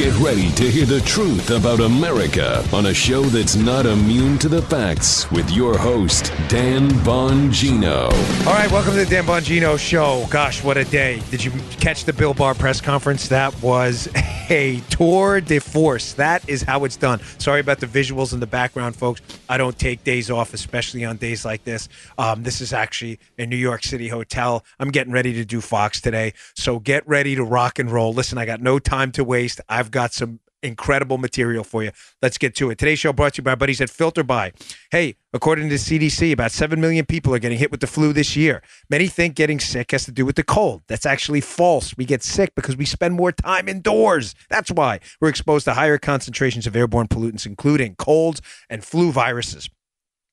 Get ready to hear the truth about America on a show that's not immune to the facts with your host, Dan Bongino. All right, welcome to the Dan Bongino Show. Gosh, what a day. Did you catch the Bill Barr press conference? That was a tour de force. That is how it's done. Sorry about the visuals in the background, folks. I don't take days off, especially on days like this. Um, this is actually a New York City hotel. I'm getting ready to do Fox today. So get ready to rock and roll. Listen, I got no time to waste. I've got some incredible material for you. Let's get to it. Today's show brought to you by buddies at FilterBuy. Hey, according to the CDC, about 7 million people are getting hit with the flu this year. Many think getting sick has to do with the cold. That's actually false. We get sick because we spend more time indoors. That's why we're exposed to higher concentrations of airborne pollutants, including colds and flu viruses.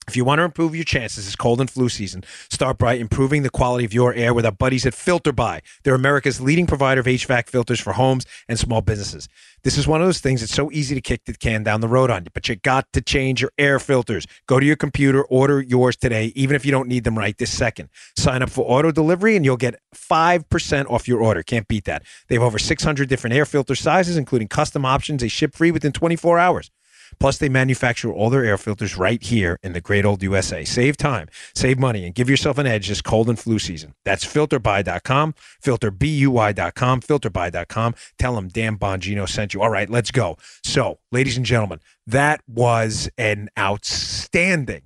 If you want to improve your chances this cold and flu season, start by improving the quality of your air with our buddies at FilterBuy. They're America's leading provider of HVAC filters for homes and small businesses. This is one of those things that's so easy to kick the can down the road on you, but you got to change your air filters. Go to your computer, order yours today, even if you don't need them right this second. Sign up for auto delivery and you'll get 5% off your order. Can't beat that. They have over 600 different air filter sizes, including custom options. They ship free within 24 hours. Plus, they manufacture all their air filters right here in the great old USA. Save time, save money, and give yourself an edge this cold and flu season. That's filterbuy.com, filterbuy.com, filterbuy.com. Tell them Dan Bongino sent you. All right, let's go. So, ladies and gentlemen, that was an outstanding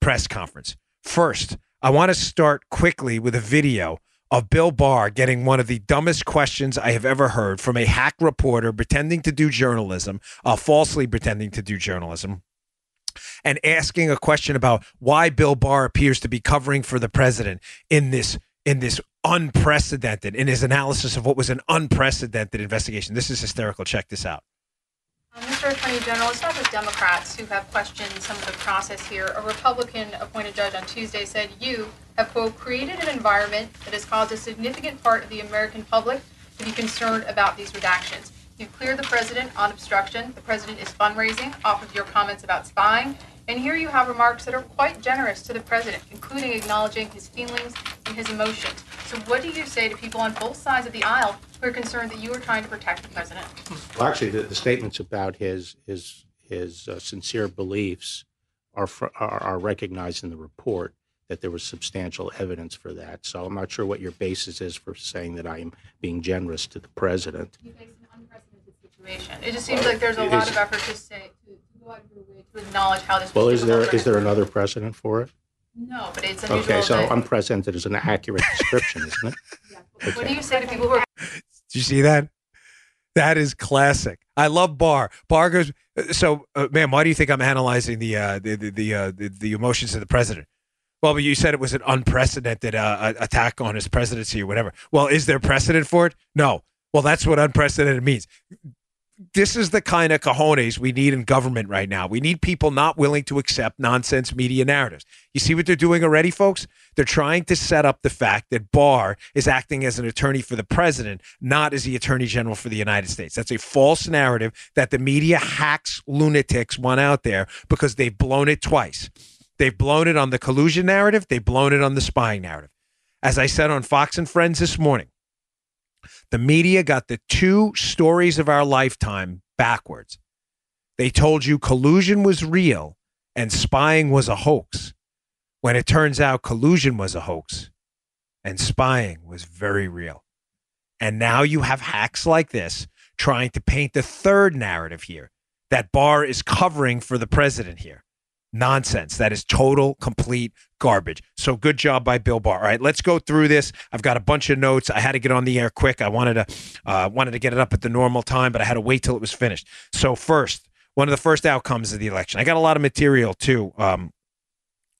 press conference. First, I want to start quickly with a video of Bill Barr getting one of the dumbest questions I have ever heard from a hack reporter pretending to do journalism, uh, falsely pretending to do journalism, and asking a question about why Bill Barr appears to be covering for the president in this in this unprecedented in his analysis of what was an unprecedented investigation. This is hysterical. Check this out. Um, Mr. Attorney General, it's not just Democrats who have questioned some of the process here. A Republican appointed judge on Tuesday said you have, quote, created an environment that has caused a significant part of the American public to be concerned about these redactions. You've cleared the president on obstruction. The president is fundraising off of your comments about spying. And here you have remarks that are quite generous to the president, including acknowledging his feelings and his emotions. So, what do you say to people on both sides of the aisle who are concerned that you are trying to protect the president? Well, actually, the, the statements about his his his uh, sincere beliefs are, fr- are are recognized in the report that there was substantial evidence for that. So I'm not sure what your basis is for saying that I am being generous to the president. You face an unprecedented situation. It just seems like there's a lot of effort to say to, go out of your way to acknowledge how this. Well, is there difficult is for there another precedent for it? No, but it's unusual. Okay, so that- unprecedented is an accurate description, isn't it? What do you say to people who are Did you see that? That is classic. I love Barr. Barr goes. So, uh, man, why do you think I'm analyzing the uh, the the the, uh, the the emotions of the president? Well, but you said it was an unprecedented uh, attack on his presidency or whatever. Well, is there precedent for it? No. Well, that's what unprecedented means. This is the kind of cojones we need in government right now. We need people not willing to accept nonsense media narratives. You see what they're doing already, folks? They're trying to set up the fact that Barr is acting as an attorney for the president, not as the attorney general for the United States. That's a false narrative that the media hacks lunatics want out there because they've blown it twice. They've blown it on the collusion narrative, they've blown it on the spying narrative. As I said on Fox and Friends this morning, the media got the two stories of our lifetime backwards. They told you collusion was real and spying was a hoax, when it turns out collusion was a hoax and spying was very real. And now you have hacks like this trying to paint the third narrative here that Barr is covering for the president here. Nonsense. That is total, complete garbage. So good job by Bill Barr. All right, let's go through this. I've got a bunch of notes. I had to get on the air quick. I wanted to uh, wanted to get it up at the normal time, but I had to wait till it was finished. So first, one of the first outcomes of the election. I got a lot of material too um,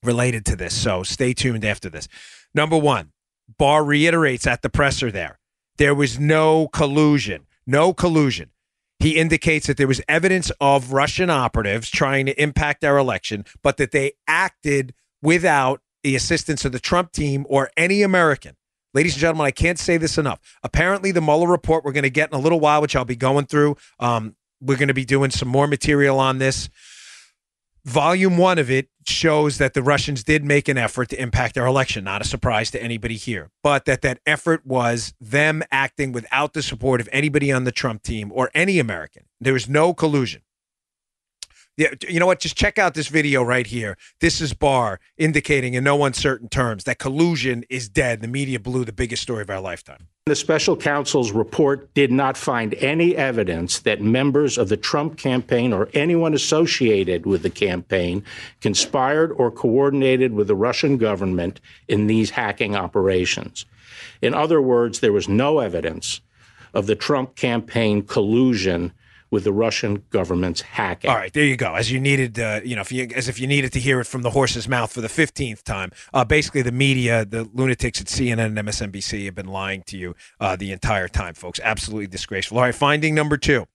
related to this. So stay tuned after this. Number one, Barr reiterates at the presser there there was no collusion. No collusion. He indicates that there was evidence of Russian operatives trying to impact our election, but that they acted without the assistance of the Trump team or any American. Ladies and gentlemen, I can't say this enough. Apparently, the Mueller report we're going to get in a little while, which I'll be going through. Um, we're going to be doing some more material on this. Volume one of it shows that the Russians did make an effort to impact our election. Not a surprise to anybody here, but that that effort was them acting without the support of anybody on the Trump team or any American. There was no collusion. Yeah, you know what? Just check out this video right here. This is Barr indicating in no uncertain terms that collusion is dead. The media blew the biggest story of our lifetime. The special counsel's report did not find any evidence that members of the Trump campaign or anyone associated with the campaign conspired or coordinated with the Russian government in these hacking operations. In other words, there was no evidence of the Trump campaign collusion with the Russian government's hacking. All right, there you go. As you needed, uh, you know, if you, as if you needed to hear it from the horse's mouth for the fifteenth time. Uh, basically, the media, the lunatics at CNN and MSNBC have been lying to you uh, the entire time, folks. Absolutely disgraceful. All right, finding number two: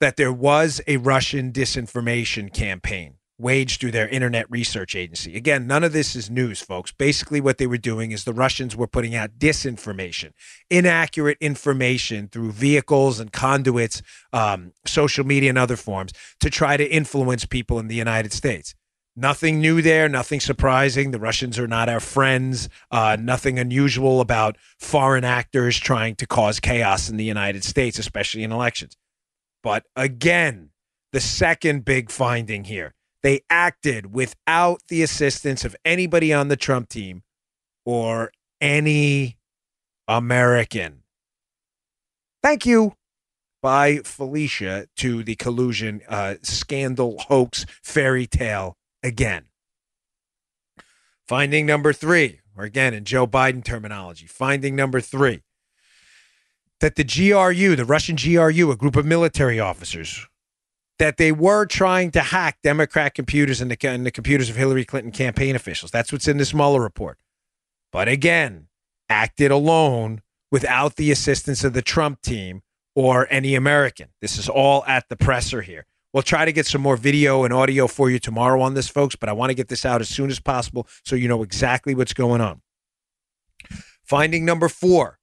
that there was a Russian disinformation campaign waged through their internet research agency. Again, none of this is news, folks. Basically, what they were doing is the Russians were putting out disinformation, inaccurate information through vehicles and conduits, um, social media, and other forms to try to influence people in the United States. Nothing new there, nothing surprising. The Russians are not our friends. Uh, nothing unusual about foreign actors trying to cause chaos in the United States, especially in elections. But again, the second big finding here they acted without the assistance of anybody on the Trump team or any American. Thank you. Bye Felicia to the collusion uh, scandal hoax fairy tale again. Finding number three, or again in Joe Biden terminology, finding number three, that the GRU, the Russian GRU, a group of military officers, that they were trying to hack Democrat computers and the, and the computers of Hillary Clinton campaign officials. That's what's in this Mueller report. But again, acted alone without the assistance of the Trump team or any American. This is all at the presser here. We'll try to get some more video and audio for you tomorrow on this, folks, but I want to get this out as soon as possible so you know exactly what's going on. Finding number four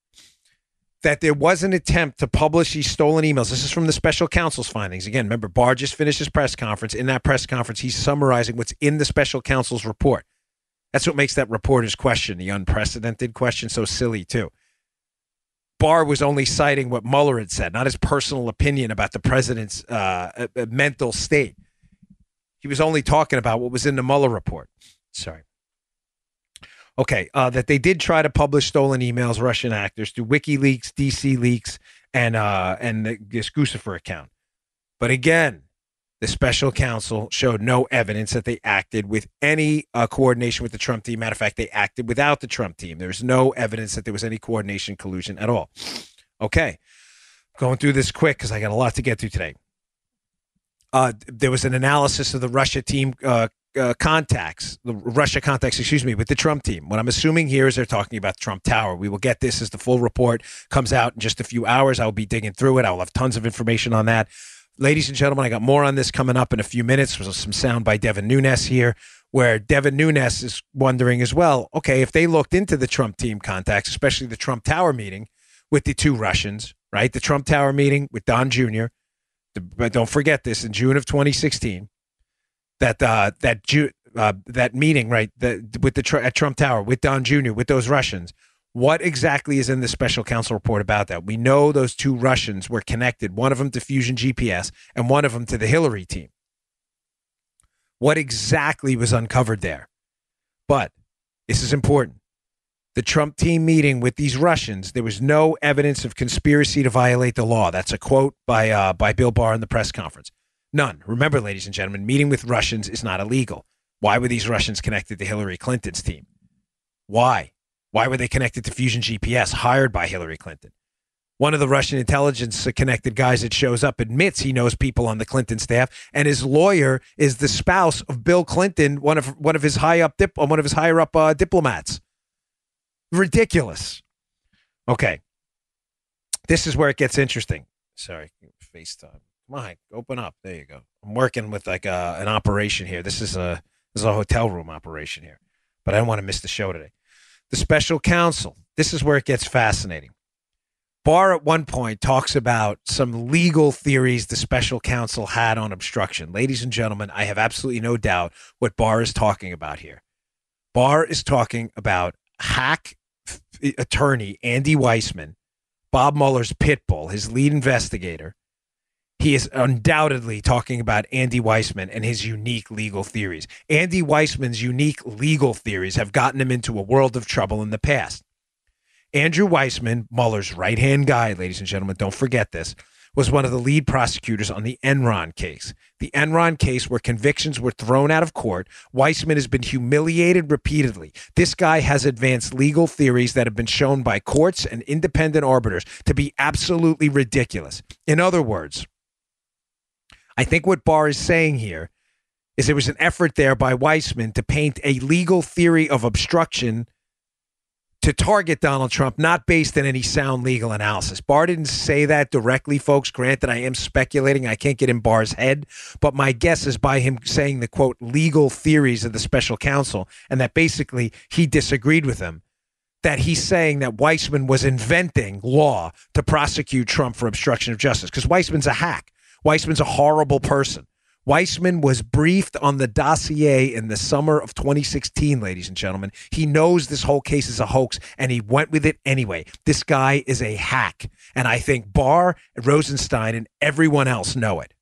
that there was an attempt to publish these stolen emails. This is from the special counsel's findings. Again, remember, Barr just finished his press conference. In that press conference, he's summarizing what's in the special counsel's report. That's what makes that reporter's question, the unprecedented question, so silly, too. Barr was only citing what Mueller had said, not his personal opinion about the president's uh, uh, uh mental state. He was only talking about what was in the Mueller report. Sorry. Okay, uh, that they did try to publish stolen emails, Russian actors through WikiLeaks, DC Leaks, and uh, and the, this Guccifer account. But again, the special counsel showed no evidence that they acted with any uh, coordination with the Trump team. Matter of fact, they acted without the Trump team. There's no evidence that there was any coordination, collusion at all. Okay, going through this quick because I got a lot to get through today. Uh, there was an analysis of the Russia team uh, uh, contacts, the Russia contacts, excuse me, with the Trump team. What I'm assuming here is they're talking about Trump Tower. We will get this as the full report comes out in just a few hours. I will be digging through it. I will have tons of information on that. Ladies and gentlemen, I got more on this coming up in a few minutes. There's some sound by Devin Nunes here, where Devin Nunes is wondering as well. Okay, if they looked into the Trump team contacts, especially the Trump Tower meeting with the two Russians, right? The Trump Tower meeting with Don Jr. But don't forget this in June of 2016 that uh, that Ju- uh, that meeting right the, with the at Trump Tower with Don Jr. with those Russians. What exactly is in the special counsel report about that? We know those two Russians were connected, one of them to Fusion GPS and one of them to the Hillary team. What exactly was uncovered there? But this is important. The Trump team meeting with these Russians, there was no evidence of conspiracy to violate the law. That's a quote by uh, by Bill Barr in the press conference. None. Remember, ladies and gentlemen, meeting with Russians is not illegal. Why were these Russians connected to Hillary Clinton's team? Why? Why were they connected to Fusion GPS, hired by Hillary Clinton? One of the Russian intelligence connected guys that shows up admits he knows people on the Clinton staff, and his lawyer is the spouse of Bill Clinton, one of one of his high up dip, one of his higher up uh, diplomats. Ridiculous. Okay, this is where it gets interesting. Sorry, FaceTime. On, open up. There you go. I'm working with like a, uh, an operation here. This is a this is a hotel room operation here, but I don't want to miss the show today. The special counsel. This is where it gets fascinating. Barr at one point talks about some legal theories the special counsel had on obstruction. Ladies and gentlemen, I have absolutely no doubt what Barr is talking about here. Barr is talking about hack attorney Andy Weissmann, Bob Mueller's pit bull, his lead investigator. He is undoubtedly talking about Andy Weissmann and his unique legal theories. Andy Weissmann's unique legal theories have gotten him into a world of trouble in the past. Andrew Weissmann, Mueller's right hand guy, ladies and gentlemen, don't forget this, was one of the lead prosecutors on the Enron case. The Enron case, where convictions were thrown out of court, Weissmann has been humiliated repeatedly. This guy has advanced legal theories that have been shown by courts and independent arbiters to be absolutely ridiculous. In other words, I think what Barr is saying here is there was an effort there by Weissmann to paint a legal theory of obstruction to target Donald Trump, not based on any sound legal analysis. Barr didn't say that directly, folks. Granted, I am speculating. I can't get in Barr's head, but my guess is by him saying the quote legal theories of the special counsel and that basically he disagreed with them. That he's saying that Weissmann was inventing law to prosecute Trump for obstruction of justice because Weissmann's a hack. Weissmann's a horrible person. Weissmann was briefed on the dossier in the summer of 2016, ladies and gentlemen. He knows this whole case is a hoax and he went with it anyway. This guy is a hack. And I think Barr, Rosenstein, and everyone else know it.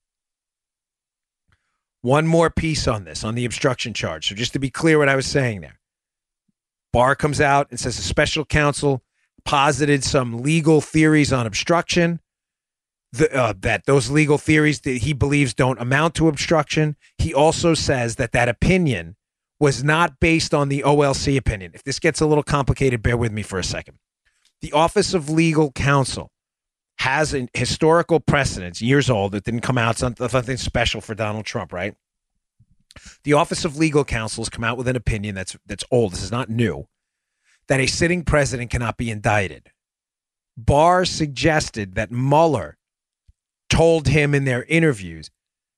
One more piece on this, on the obstruction charge. So just to be clear what I was saying there. Barr comes out and says a special counsel posited some legal theories on obstruction the, uh, that those legal theories that he believes don't amount to obstruction. He also says that that opinion was not based on the OLC opinion. If this gets a little complicated, bear with me for a second. The Office of Legal Counsel has an historical precedence, years old, that didn't come out, something special for Donald Trump, right? The Office of Legal Counsel has come out with an opinion that's that's old. This is not new. That a sitting president cannot be indicted. Barr suggested that Mueller told him in their interviews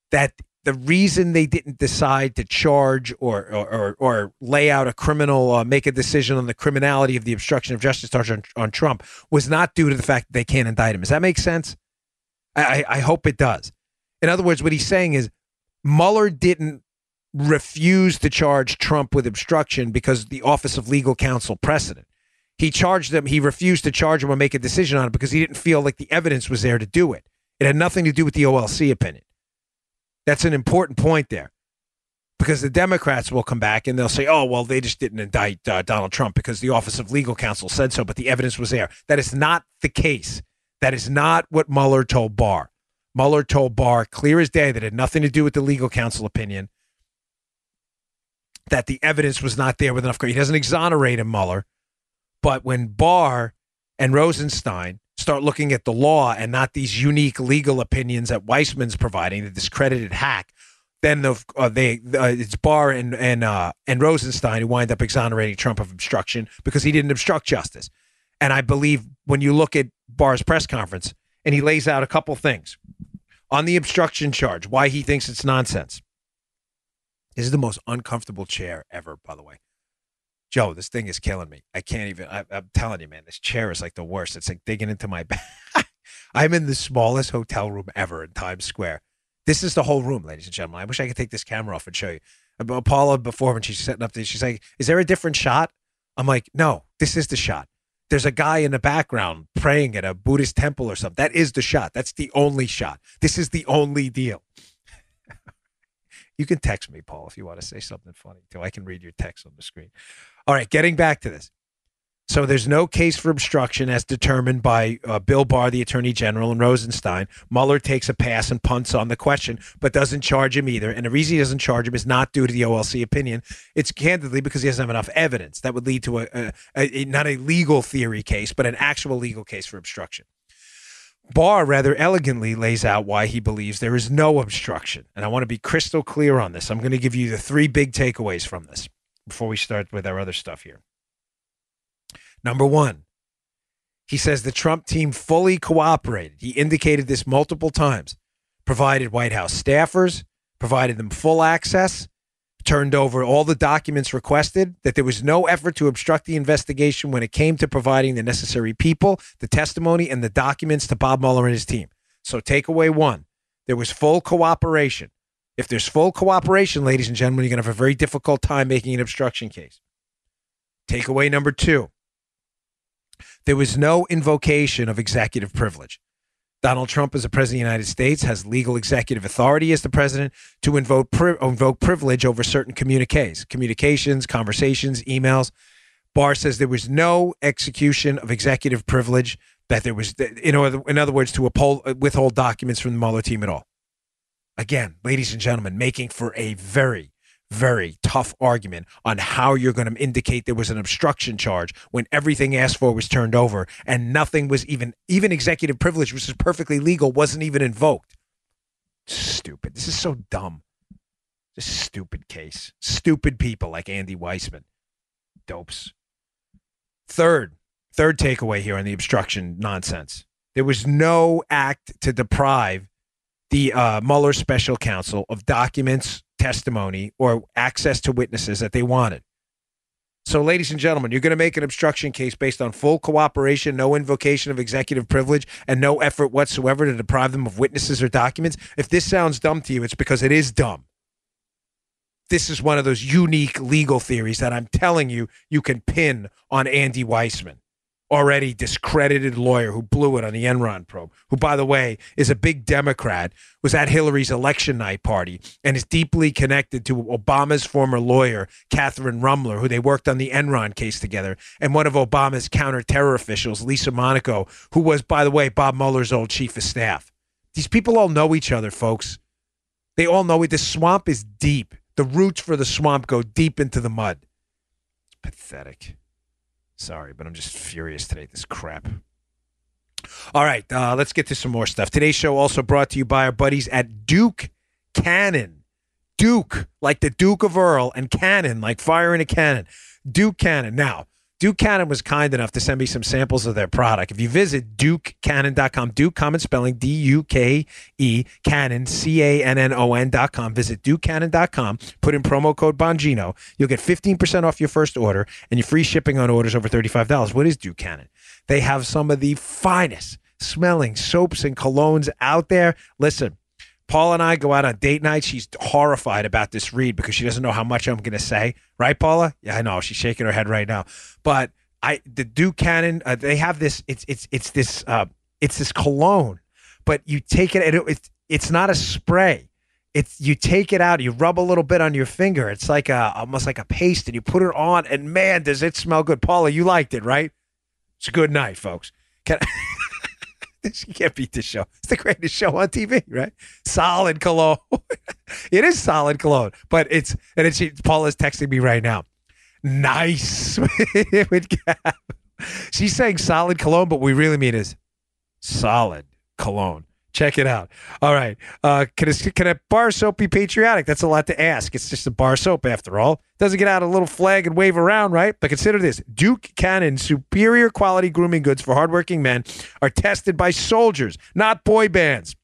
that the reason they didn't decide to charge or or, or, or lay out a criminal, uh, make a decision on the criminality of the obstruction of justice charge on, on, Trump was not due to the fact that they can't indict him. Does that make sense? I, I hope it does. In other words, what he's saying is Mueller didn't refuse to charge Trump with obstruction because the Office of Legal Counsel precedent. He charged them, he refused to charge him or make a decision on it because he didn't feel like the evidence was there to do it. It had nothing to do with the OLC opinion. That's an important point there because the Democrats will come back and they'll say, oh, well, they just didn't indict uh, Donald Trump because the Office of Legal Counsel said so, but the evidence was there. That is not the case. That is not what Mueller told Barr. Mueller told Barr clear as day that it had nothing to do with the legal counsel opinion, that the evidence was not there with enough. He doesn't exonerate him, Mueller. But when Barr and Rosenstein start looking at the law and not these unique legal opinions that Weissmann's providing, the discredited hack, then the, uh, they uh, it's Barr and and uh, and Rosenstein who wind up exonerating Trump of obstruction because he didn't obstruct justice. And I believe when you look at Barr's press conference and he lays out a couple things on the obstruction charge, why he thinks it's nonsense. This is the most uncomfortable chair ever, by the way. Joe, this thing is killing me. I can't even. I, am telling you, man, this chair is like the worst. It's like digging into my back. I'm in the smallest hotel room ever in Times Square. This is the whole room, ladies and gentlemen. I wish I could take this camera off and show you. Uh, Paula, before when she's setting up this, she's like, "Is there a different shot?" I'm like, "No, this is the shot." There's a guy in the background praying at a Buddhist temple or something. That is the shot. That's the only shot. This is the only deal. You can text me, Paul, if you want to say something funny too. I can read your text on the screen. All right, getting back to this. So there's no case for obstruction as determined by uh, Bill Barr, the Attorney General, and Rosenstein. Mueller takes a pass and punts on the question, but doesn't charge him either. And the reason he doesn't charge him is not due to the OLC opinion. It's candidly because he doesn't have enough evidence that would lead to a, a, a not a legal theory case, but an actual legal case for obstruction. Barr rather elegantly lays out why he believes there is no obstruction. And I want to be crystal clear on this. I'm going to give you the three big takeaways from this before we start with our other stuff here. Number one, he says the Trump team fully cooperated. He indicated this multiple times, provided White House staffers, provided them full access turned over all the documents requested, that there was no effort to obstruct the investigation when it came to providing the necessary people, the testimony, and the documents to Bob Mueller and his team. So, takeaway one there was full cooperation. If there's full cooperation, ladies and gentlemen, you're going to have a very difficult time making an obstruction case. Takeaway number two there was no invocation of executive privilege. Donald Trump, as the president of the United States, has legal executive authority as the president to invoke, pri- invoke privilege over certain communiques, communications, conversations, emails. Barr says there was no execution of executive privilege, that there was, in other, in other words, to uphold, uh, withhold documents from the Mueller team at all. Again, ladies and gentlemen, making for a very very tough argument on how you're going to indicate there was an obstruction charge when everything asked for was turned over and nothing was even even executive privilege which is perfectly legal wasn't even invoked. Stupid. This is so dumb. This stupid case. Stupid people like andy weissmann dopes. Third third takeaway here on the obstruction nonsense. There was no act to deprive the uh, Mueller special counsel of documents testimony or access to witnesses that they wanted. So, ladies and gentlemen, you're going to make an obstruction case based on full cooperation, no invocation of executive privilege, and no effort whatsoever to deprive them of witnesses or documents. If this sounds dumb to you, it's because it is dumb. This is one of those unique legal theories that I'm telling you you can pin on Andy Weissmann already discredited lawyer who blew it on the Enron probe, who, by the way, is a big Democrat, was at Hillary's election night party and is deeply connected to Obama's former lawyer, Kathryn Ruemmler, who they worked on the Enron case together, and one of Obama's counterterror officials, Lisa Monaco, who was, by the way, Bob Mueller's old chief of staff. These people all know each other, folks. They all know it. The swamp is deep. The roots for the swamp go deep into the mud. It's pathetic. Sorry, but I'm just furious today. This crap. All right, uh, let's get to some more stuff. Today's show also brought to you by our buddies at Duke Cannon. Duke, like the Duke of Earl, and Cannon, like firing a cannon. Duke Cannon. Now, Duke Cannon was kind enough to send me some samples of their product. If you visit dukecannon.com, Duke common spelling D U K E Cannon C A N N O N.com. Visit dukecannon.com, put in promo code Bongino. You'll get 15% off your first order and your free shipping on orders over $35. What is Duke Cannon? They have some of the finest smelling soaps and colognes out there. Listen, Paul and I go out on date night. She's horrified about this read because she doesn't know how much I'm going to say. Right, Paula? Yeah, I know. She's shaking her head right now. But I, the Duke Cannon, uh, they have this. It's it's it's this uh, it's this cologne, but you take it. it it's it's not a spray. It's you take it out, you rub a little bit on your finger. It's like a almost like a paste, and you put it on, and man, does it smell good. Paula, you liked it, right? It's a good night, folks. Can you can't beat this show. It's the greatest show on TV, right? Solid cologne. it is solid cologne, but it's and it's she, Paula's texting me right now. Nice with. She's saying solid cologne, but we really mean is solid cologne. Check it out. All right. Uh, can, a, can a bar soap be patriotic? That's a lot to ask. It's just a bar soap after all. Doesn't get out a little flag and wave around, right? But consider this Duke Cannon superior quality grooming goods for hardworking men are tested by soldiers, not boy bands.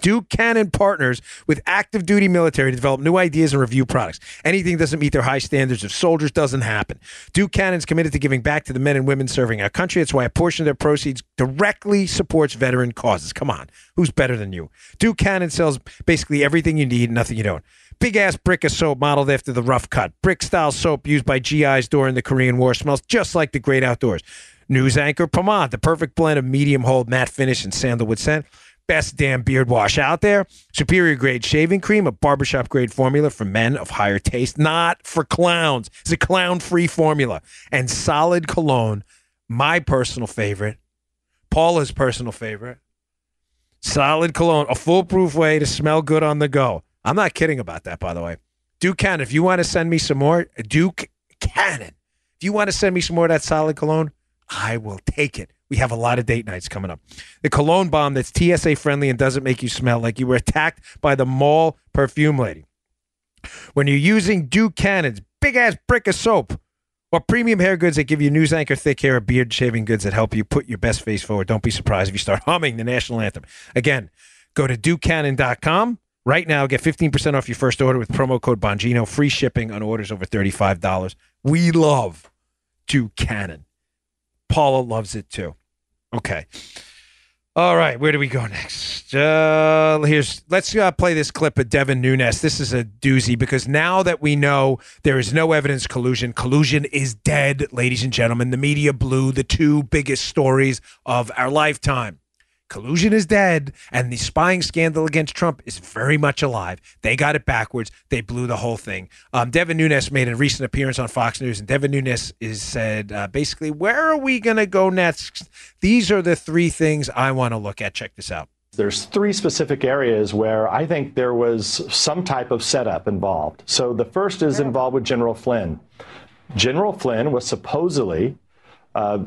Duke Cannon partners with active duty military to develop new ideas and review products. Anything doesn't meet their high standards of soldiers doesn't happen. Duke Cannon's committed to giving back to the men and women serving our country. That's why a portion of their proceeds directly supports veteran causes. Come on, who's better than you? Duke Cannon sells basically everything you need, and nothing you don't. Big ass brick of soap modeled after the rough cut. Brick style soap used by GIs during the Korean War smells just like the great outdoors. News anchor pomade, the perfect blend of medium hold matte finish and sandalwood scent best damn beard wash out there. Superior grade shaving cream, a barbershop grade formula for men of higher taste, not for clowns. It's a clown free formula. And solid cologne, my personal favorite, Paula's personal favorite. Solid cologne, a foolproof way to smell good on the go. I'm not kidding about that, by the way. Duke Cannon, if you want to send me some more, Duke Cannon, if you want to send me some more of that solid cologne, I will take it. We have a lot of date nights coming up. The cologne balm that's TSA friendly and doesn't make you smell like you were attacked by the mall perfume lady. When you're using Duke Cannon's big ass brick of soap or premium hair goods that give you news anchor thick hair or beard shaving goods that help you put your best face forward, don't be surprised if you start humming the national anthem. Again, go to dukecannon.com Right now, get 15% off your first order with promo code Bongino, free shipping on orders over $35. We love to Cannon. Paula loves it too. Okay. All right, where do we go next? Uh, here's let's uh, play this clip of Devin Nunes. This is a doozy because now that we know there is no evidence collusion, collusion is dead, ladies and gentlemen. The media blew the two biggest stories of our lifetime. Collusion is dead, and the spying scandal against Trump is very much alive. They got it backwards. They blew the whole thing. Um, Devin Nunes made a recent appearance on Fox News, and Devin Nunes is said uh, basically, "Where are we going to go next? These are the three things I want to look at. Check this out." There's three specific areas where I think there was some type of setup involved. So the first is involved with General Flynn. General Flynn was supposedly uh,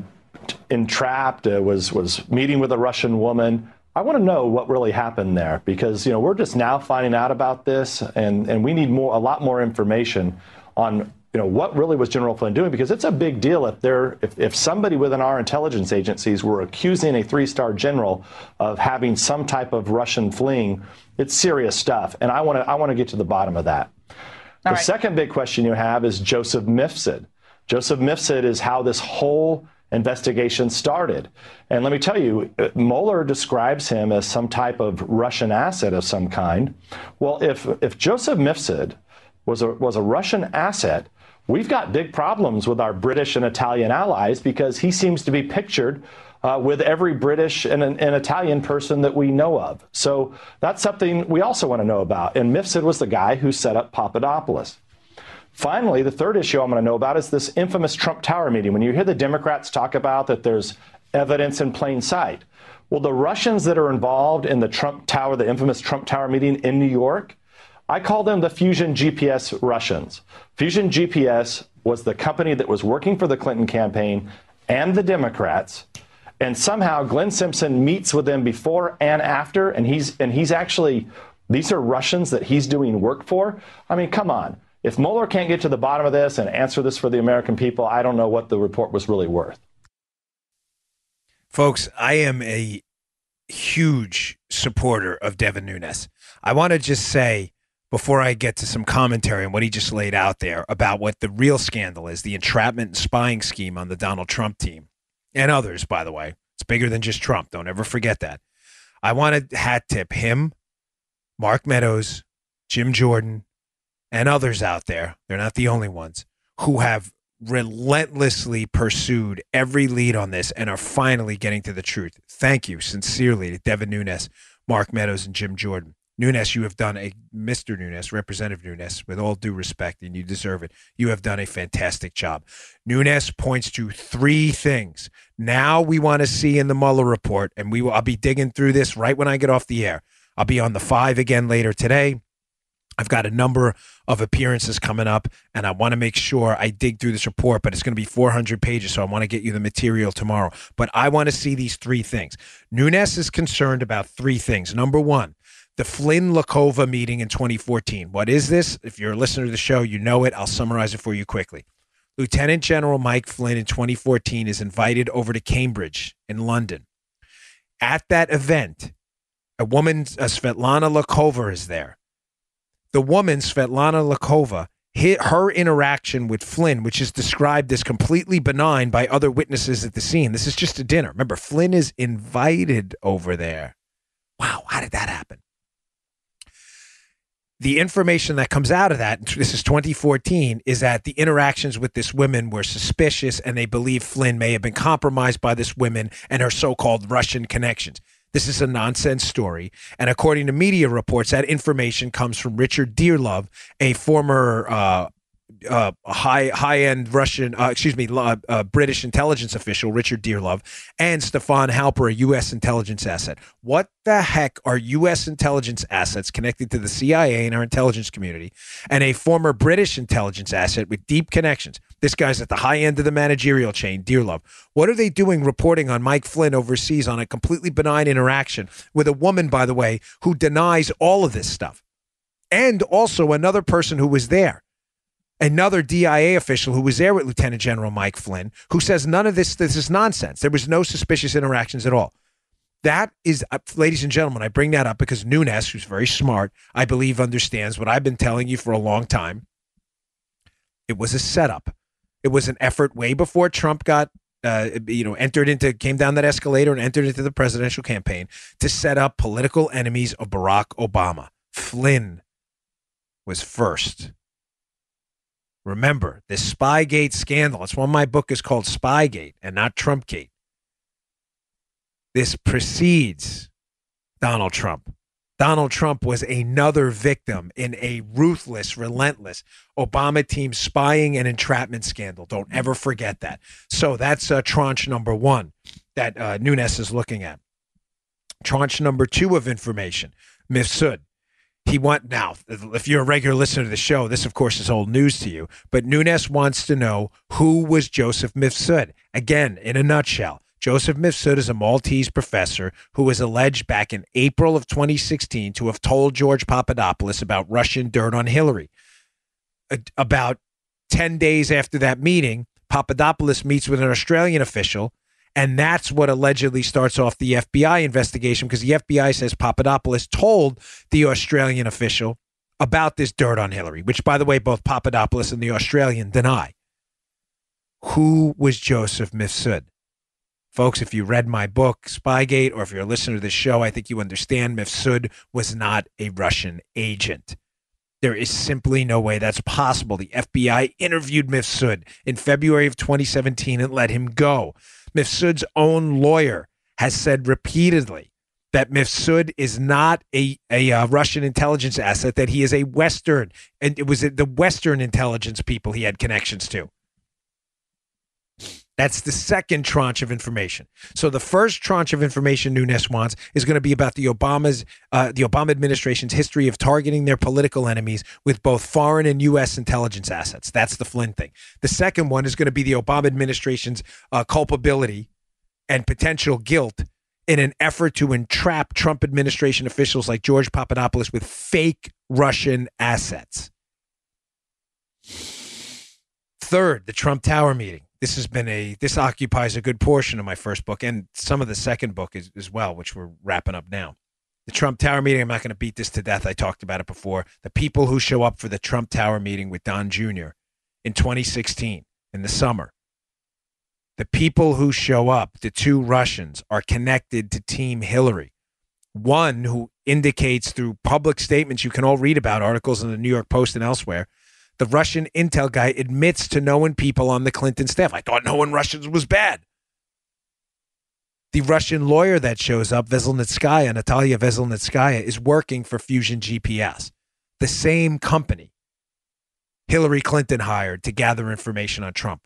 entrapped, uh, was was meeting with a Russian woman. I want to know what really happened there because you know we're just now finding out about this, and and we need more a lot more information on you know what really was General Flynn doing because it's a big deal if there if, if somebody within our intelligence agencies were accusing a three-star general of having some type of Russian fling, it's serious stuff, and I want to I want to get to the bottom of that. All the right. second big question you have is Joseph Mifsud. Joseph Mifsud is how this whole investigation started. And let me tell you, Mueller describes him as some type of Russian asset of some kind. Well, if, if Joseph Mifsud was a, was a Russian asset, we've got big problems with our British and Italian allies because he seems to be pictured uh, with every British and, and, Italian person that we know of. So that's something we also want to know about. And Mifsud was the guy who set up Papadopoulos. Finally, the third issue I'm going to know about is this infamous Trump Tower meeting. When you hear the Democrats talk about that there's evidence in plain sight, well, the Russians that are involved in the Trump Tower, the infamous Trump Tower meeting in New York, I call them the Fusion GPS Russians. Fusion GPS was the company that was working for the Clinton campaign and the Democrats. And somehow Glenn Simpson meets with them before and after, and he's and he's actually these are Russians that he's doing work for. I mean, come on. If Mueller can't get to the bottom of this and answer this for the American people, I don't know what the report was really worth. Folks, I am a huge supporter of Devin Nunes. I want to just say, before I get to some commentary on what he just laid out there about what the real scandal is the entrapment and spying scheme on the Donald Trump team and others, by the way. It's bigger than just Trump. Don't ever forget that. I want to hat tip him, Mark Meadows, Jim Jordan, and others out there, they're not the only ones, who have relentlessly pursued every lead on this and are finally getting to the truth. Thank you sincerely to Devin Nunes, Mark Meadows, and Jim Jordan. Nunes, you have done a Mr. Nunes, Representative Nunes, with all due respect, and you deserve it. You have done a fantastic job. Nunes points to three things. Now we want to see in the Mueller report, and we will, I'll be digging through this right when I get off the air. I'll be on the five again later today. I've got a number of appearances coming up, and I want to make sure I dig through this report, but it's going to be 400 pages, so I want to get you the material tomorrow. But I want to see these three things. Nunes is concerned about three things. Number one, the Flynn Lokhova meeting in 2014. What is this? If you're a listener to the show, you know it. I'll summarize it for you quickly. Lieutenant General Mike Flynn in 2014 is invited over to Cambridge in London. At that event, a woman, uh, Svetlana Lokhova, is there the woman, Svetlana Lokhova, hit her interaction with Flynn, which is described as completely benign by other witnesses at the scene. This is just a dinner. Remember, Flynn is invited over there. Wow, how did that happen? The information that comes out of that, this is 2014, is that the interactions with this woman were suspicious and they believe Flynn may have been compromised by this woman and her so called Russian connections. This is a nonsense story. And according to media reports, that information comes from Richard Dearlove, a former uh, uh, high high end Russian, uh, excuse me, uh, British intelligence official Richard Dearlove and Stefan Halper, a U.S. intelligence asset. What the heck are U.S. intelligence assets connected to the CIA and our intelligence community, and a former British intelligence asset with deep connections? This guy's at the high end of the managerial chain, Dearlove. What are they doing reporting on Mike Flynn overseas on a completely benign interaction with a woman, by the way, who denies all of this stuff? And also another person who was there another DIA official who was there with Lieutenant General Mike Flynn, who says none of this this is nonsense. There was no suspicious interactions at all. That is, uh, ladies and gentlemen, I bring that up because Nunes, who's very smart, I believe understands what I've been telling you for a long time. It was a setup. It was an effort way before Trump got, uh, you know, entered into, came down that escalator and entered into the presidential campaign to set up political enemies of Barack Obama. Flynn was first. Remember, this Spygate scandal, it's why my book is called Spygate and not Trumpgate. This precedes Donald Trump. Donald Trump was another victim in a ruthless, relentless Obama team spying and entrapment scandal. Don't ever forget that. So that's uh, tranche number one that uh, Nunes is looking at. Tranche number two of information, Mifsud. He want now. If you're a regular listener to the show, this of course is old news to you. But Nunes wants to know who was Joseph Mifsud. Again, in a nutshell, Joseph Mifsud is a Maltese professor who was alleged back in April of 2016 to have told George Papadopoulos about Russian dirt on Hillary. About 10 days after that meeting, Papadopoulos meets with an Australian official, and that's what allegedly starts off the FBI investigation because the FBI says Papadopoulos told the Australian official about this dirt on Hillary, which, by the way, both Papadopoulos and the Australian deny. Who was Joseph Mifsud? Folks, if you read my book, Spygate, or if you're a listener to this show, I think you understand Mifsud was not a Russian agent. There is simply no way that's possible. The FBI interviewed Mifsud in February of 2017 and let him go. Mifsud's own lawyer has said repeatedly that Mifsud is not a, a uh, Russian intelligence asset, that he is a Western, and it was the Western intelligence people he had connections to. That's the second tranche of information. So the first tranche of information Nunes wants is going to be about the Obama's, uh, the Obama administration's history of targeting their political enemies with both foreign and U.S. intelligence assets. That's the Flynn thing. The second one is going to be the Obama administration's uh, culpability and potential guilt in an effort to entrap Trump administration officials like George Papadopoulos with fake Russian assets. Third, the Trump Tower meeting this has been a this occupies a good portion of my first book and some of the second book as, as well, which we're wrapping up now. The Trump Tower meeting, I'm not going to beat this to death. I talked about it before. The people who show up for the Trump Tower meeting with Don Jr. in 2016 in the summer, the people who show up, the two Russians, are connected to Team Hillary. One who indicates through public statements you can all read about, articles in the New York Post and elsewhere, the Russian intel guy admits to knowing people on the Clinton staff. I thought knowing Russians was bad. The Russian lawyer that shows up, Veselnitskaya, Natalia Veselnitskaya, is working for Fusion GPS, the same company Hillary Clinton hired to gather information on Trump.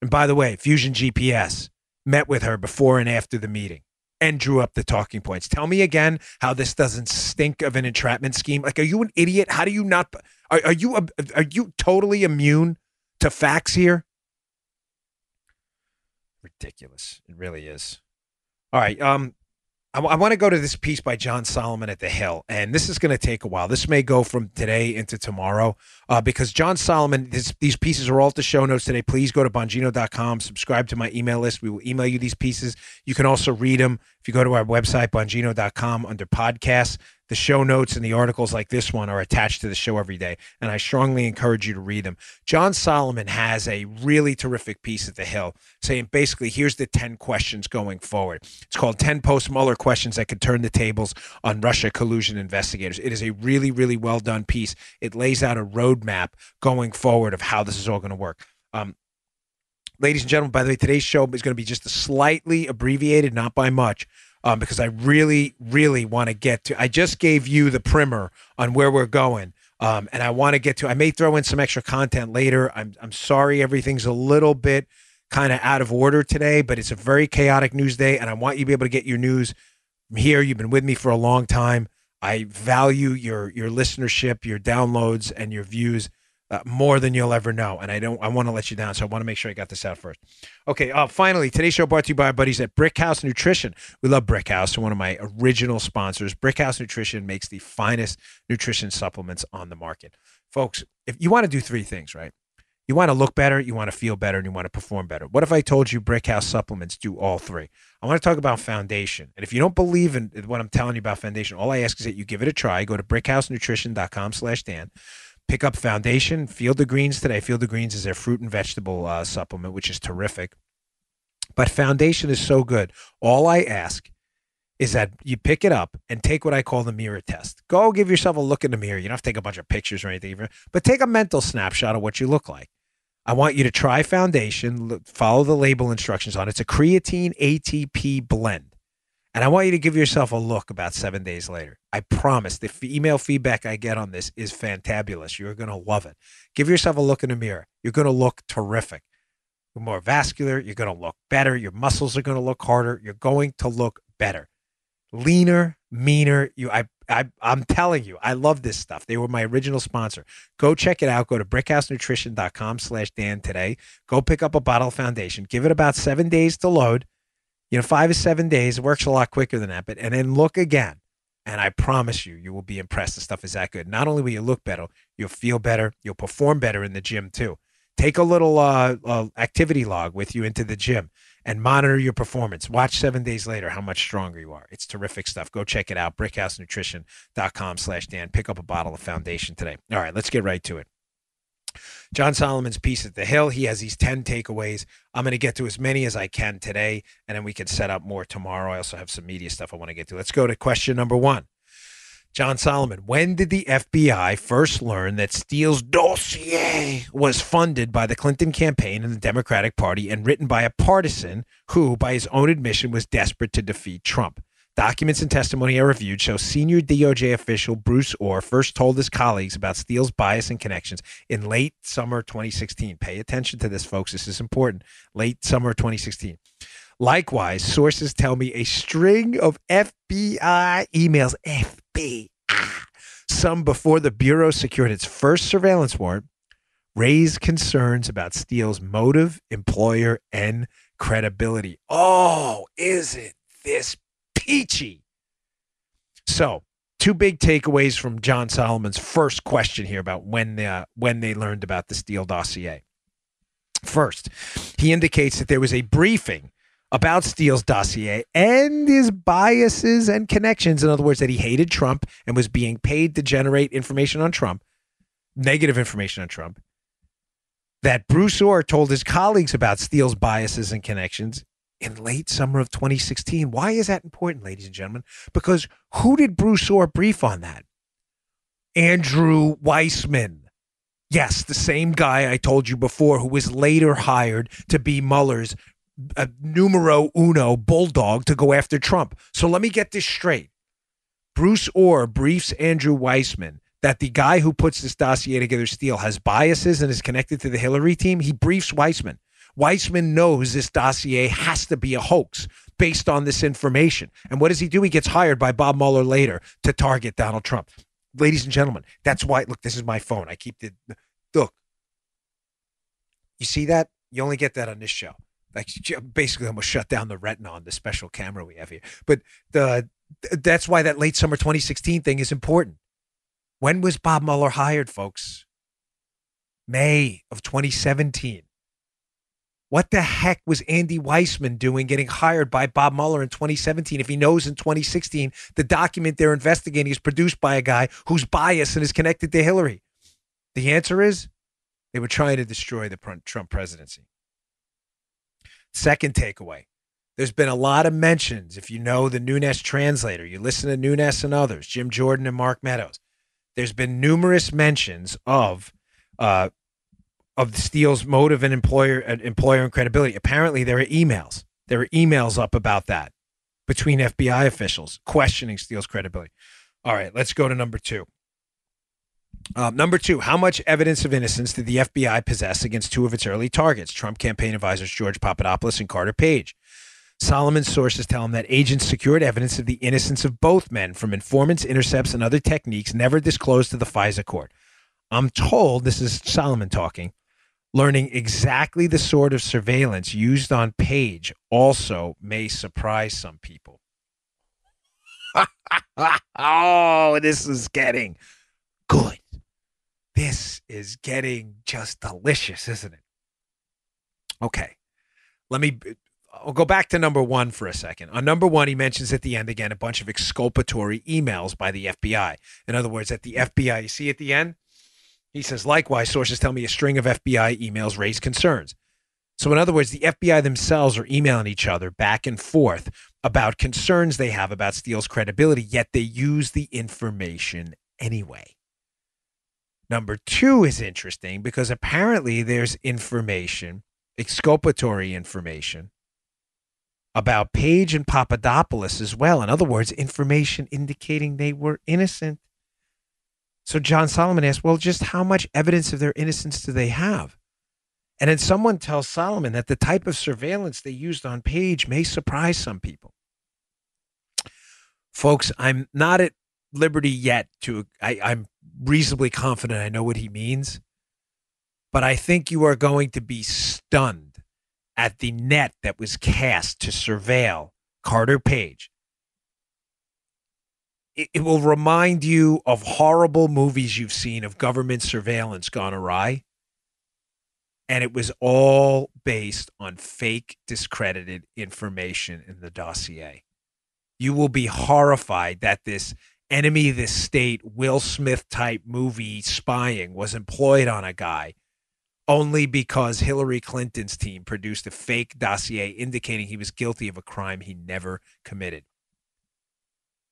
And by the way, Fusion GPS met with her before and after the meeting and drew up the talking points. Tell me again how this doesn't stink of an entrapment scheme. Like, are you an idiot? How do you not? Are, are you are you totally immune to facts here? Ridiculous. It really is. All right. Um, I, I want to go to this piece by John Solomon at the Hill, and this is going to take a while. This may go from today into tomorrow uh, because John Solomon, this, these pieces are all at the show notes today. Please go to bongino.com, subscribe to my email list. We will email you these pieces. You can also read them if you go to our website, bongino.com, under podcasts. The show notes and the articles like this one are attached to the show every day, and I strongly encourage you to read them. John Solomon has a really terrific piece at the Hill saying basically, here's the 10 questions going forward. It's called 10 post Mueller questions that could turn the tables on Russia collusion investigators. It is a really, really well done piece. It lays out a roadmap going forward of how this is all going to work. Um, ladies and gentlemen, by the way, today's show is going to be just slightly abbreviated, not by much um, because I really, really want to get to. I just gave you the primer on where we're going, um, and I want to get to. I may throw in some extra content later. I'm I'm sorry, everything's a little bit kind of out of order today, but it's a very chaotic news day, and I want you to be able to get your news here. You've been with me for a long time. I value your your listenership, your downloads, and your views uh, more than you'll ever know. And I don't, I want to let you down. So I want to make sure I got this out first. Okay. Uh, finally, today's show brought to you by our buddies at Brickhouse Nutrition. We love Brickhouse, one of my original sponsors. Brickhouse Nutrition makes the finest nutrition supplements on the market. Folks, if you want to do three things, right? You want to look better, you want to feel better, and you want to perform better. What if I told you Brickhouse supplements do all three? I want to talk about foundation. And if you don't believe in what I'm telling you about foundation, all I ask is that you give it a try. Go to brickhousenutrition.com slash Dan. Pick up foundation, Field of Greens today. Field of Greens is their fruit and vegetable uh, supplement, which is terrific. But foundation is so good. All I ask is that you pick it up and take what I call the mirror test. Go give yourself a look in the mirror. You don't have to take a bunch of pictures or anything, but take a mental snapshot of what you look like. I want you to try Foundation, follow the label instructions on it. It's a creatine ATP blend. And I want you to give yourself a look about seven days later. I promise the f- email feedback I get on this is fantabulous. You're going to love it. Give yourself a look in the mirror. You're going to look terrific. You're more vascular. You're going to look better. Your muscles are going to look harder. You're going to look better leaner, meaner. You, I, I, I'm telling you, I love this stuff. They were my original sponsor. Go check it out. Go to brickhousenutrition.com slash Dan today. Go pick up a bottle foundation. Give it about seven days to load. You know, five or seven days. Works a lot quicker than that. But and then look again. And I promise you, you will be impressed. The stuff is that good. Not only will you look better, you'll feel better. You'll perform better in the gym too. Take a little uh, uh, activity log with you into the gym and monitor your performance. Watch seven days later how much stronger you are. It's terrific stuff. Go check it out. BrickhouseNutrition.com slash Dan. Pick up a bottle of foundation today. All right, let's get right to it. John Solomon's piece at the Hill. He has these 10 takeaways. I'm going to get to as many as I can today, and then we can set up more tomorrow. I also have some media stuff I want to get to. Let's go to question number one. John Solomon, when did the FBI first learn that Steele's dossier was funded by the Clinton campaign and the Democratic Party and written by a partisan who, by his own admission, was desperate to defeat Trump? Documents and testimony are reviewed show senior DOJ official Bruce Ohr first told his colleagues about Steele's bias and connections in late summer 2016. Pay attention to this, folks. This is important. Late summer 2016. Likewise, sources tell me a string of FBI emails, FBI, some before the Bureau secured its first surveillance warrant, raised concerns about Steele's motive, employer, and credibility. Oh, isn't this peachy? So, two big takeaways from John Solomon's first question here about when they, uh, when they learned about the Steele dossier. First, he indicates that there was a briefing about Steele's dossier and his biases and connections. In other words, that he hated Trump and was being paid to generate information on Trump, negative information on Trump. That Bruce Ohr told his colleagues about Steele's biases and connections in late summer of 2016. Why is that important, ladies and gentlemen? Because who did Bruce Ohr brief on that? Andrew Weissmann. Yes, the same guy I told you before who was later hired to be Mueller's a numero uno bulldog to go after Trump. So let me get this straight. Bruce Ohr briefs Andrew Weissmann that the guy who puts this dossier together, Steele, has biases and is connected to the Hillary team. He briefs Weissmann. Weissmann knows this dossier has to be a hoax based on this information. And what does he do? He gets hired by Bob Mueller later to target Donald Trump. Ladies and gentlemen, that's why, look, this is my phone. I keep the, look, you see that? You only get that on this show like basically almost shut down the retina on the special camera we have here. But the that's why that late summer 2016 thing is important. When was Bob Mueller hired, folks? May of 2017. What the heck was Andy Weissmann doing getting hired by Bob Mueller in 2017 if he knows in 2016 the document they're investigating is produced by a guy who's biased and is connected to Hillary? The answer is they were trying to destroy the Trump presidency. Second takeaway there's been a lot of mentions. If you know the Nunes translator, you listen to Nunes and others, Jim Jordan and Mark Meadows. There's been numerous mentions of uh, of Steele's motive and employer uh, employer and credibility. Apparently, there are emails. There are emails up about that between FBI officials questioning Steele's credibility. All right, let's go to number two. Um, number two, how much evidence of innocence did the FBI possess against two of its early targets, Trump campaign advisors George Papadopoulos and Carter Page? Solomon's sources tell him that agents secured evidence of the innocence of both men from informants, intercepts, and other techniques never disclosed to the FISA court. I'm told, this is Solomon talking, learning exactly the sort of surveillance used on Page also may surprise some people. oh, this is getting good. This is getting just delicious, isn't it? Okay. Let me I'll go back to number one for a second. On number one, he mentions at the end again a bunch of exculpatory emails by the FBI. In other words, at the FBI, you see at the end, he says, likewise, sources tell me a string of FBI emails raise concerns. So, in other words, the FBI themselves are emailing each other back and forth about concerns they have about Steele's credibility, yet they use the information anyway. Number two is interesting because apparently there's information, exculpatory information, about Page and Papadopoulos as well. In other words, information indicating they were innocent. So John Solomon asked, well, just how much evidence of their innocence do they have? And then someone tells Solomon that the type of surveillance they used on Page may surprise some people. Folks, I'm not at liberty yet to, I, I'm reasonably confident I know what he means, but I think you are going to be stunned at the net that was cast to surveil Carter Page. It, it will remind you of horrible movies you've seen of government surveillance gone awry. And it was all based on fake, discredited information in the dossier. You will be horrified that this enemy of the state, Will Smith type movie spying was employed on a guy only because Hillary Clinton's team produced a fake dossier indicating he was guilty of a crime he never committed.